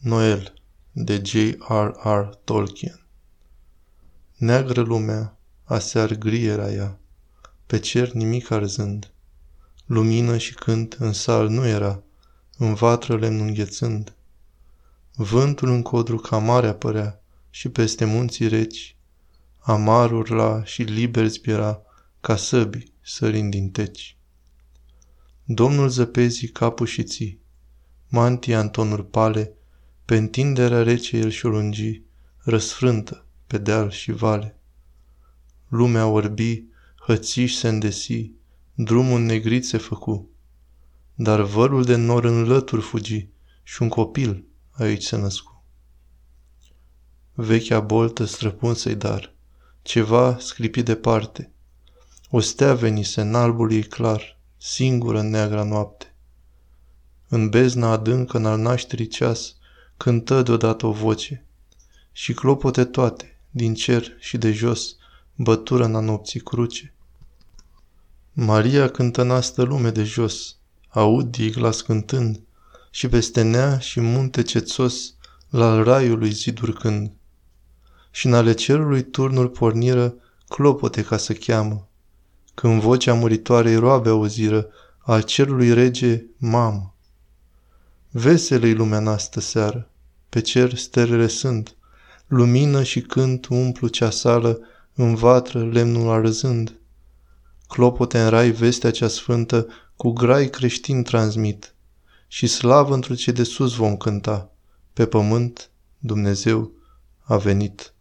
Noel de J.R.R. Tolkien Neagră lumea, asear gri era ea, pe cer nimic arzând. Lumină și cânt în sal nu era, în vatră lemn înghețând. Vântul în codru ca mare apărea și peste munții reci, amar urla și liber zbiera ca săbii sărind din teci. Domnul zăpezii capul și ții, mantia în tonuri pale, pe întinderea rece el și-o lungi, răsfrântă pe deal și vale. Lumea orbi, hățiși se îndesi, drumul negrit se făcu. Dar vărul de nor în lături fugi și un copil aici se născu. Vechea boltă străpunsă-i dar, ceva scripi departe. O stea venise în albul ei clar, singură în neagra noapte. În bezna adâncă în al nașterii ceas, cântă deodată o voce și clopote toate, din cer și de jos, bătură în nopții cruce. Maria cântă în astă lume de jos, aud ei glas cântând, și peste nea și munte cețos, la raiului zid urcând. Și în ale cerului turnuri porniră, clopote ca să cheamă, când vocea muritoarei roabe auziră, al cerului rege, mamă. Veselă-i lumea în seară, pe cer stelele sunt, lumină și cânt umplu cea sală, în vatră lemnul arzând. Clopote în rai vestea cea sfântă, cu grai creștin transmit, și slavă într ce de sus vom cânta, pe pământ Dumnezeu a venit.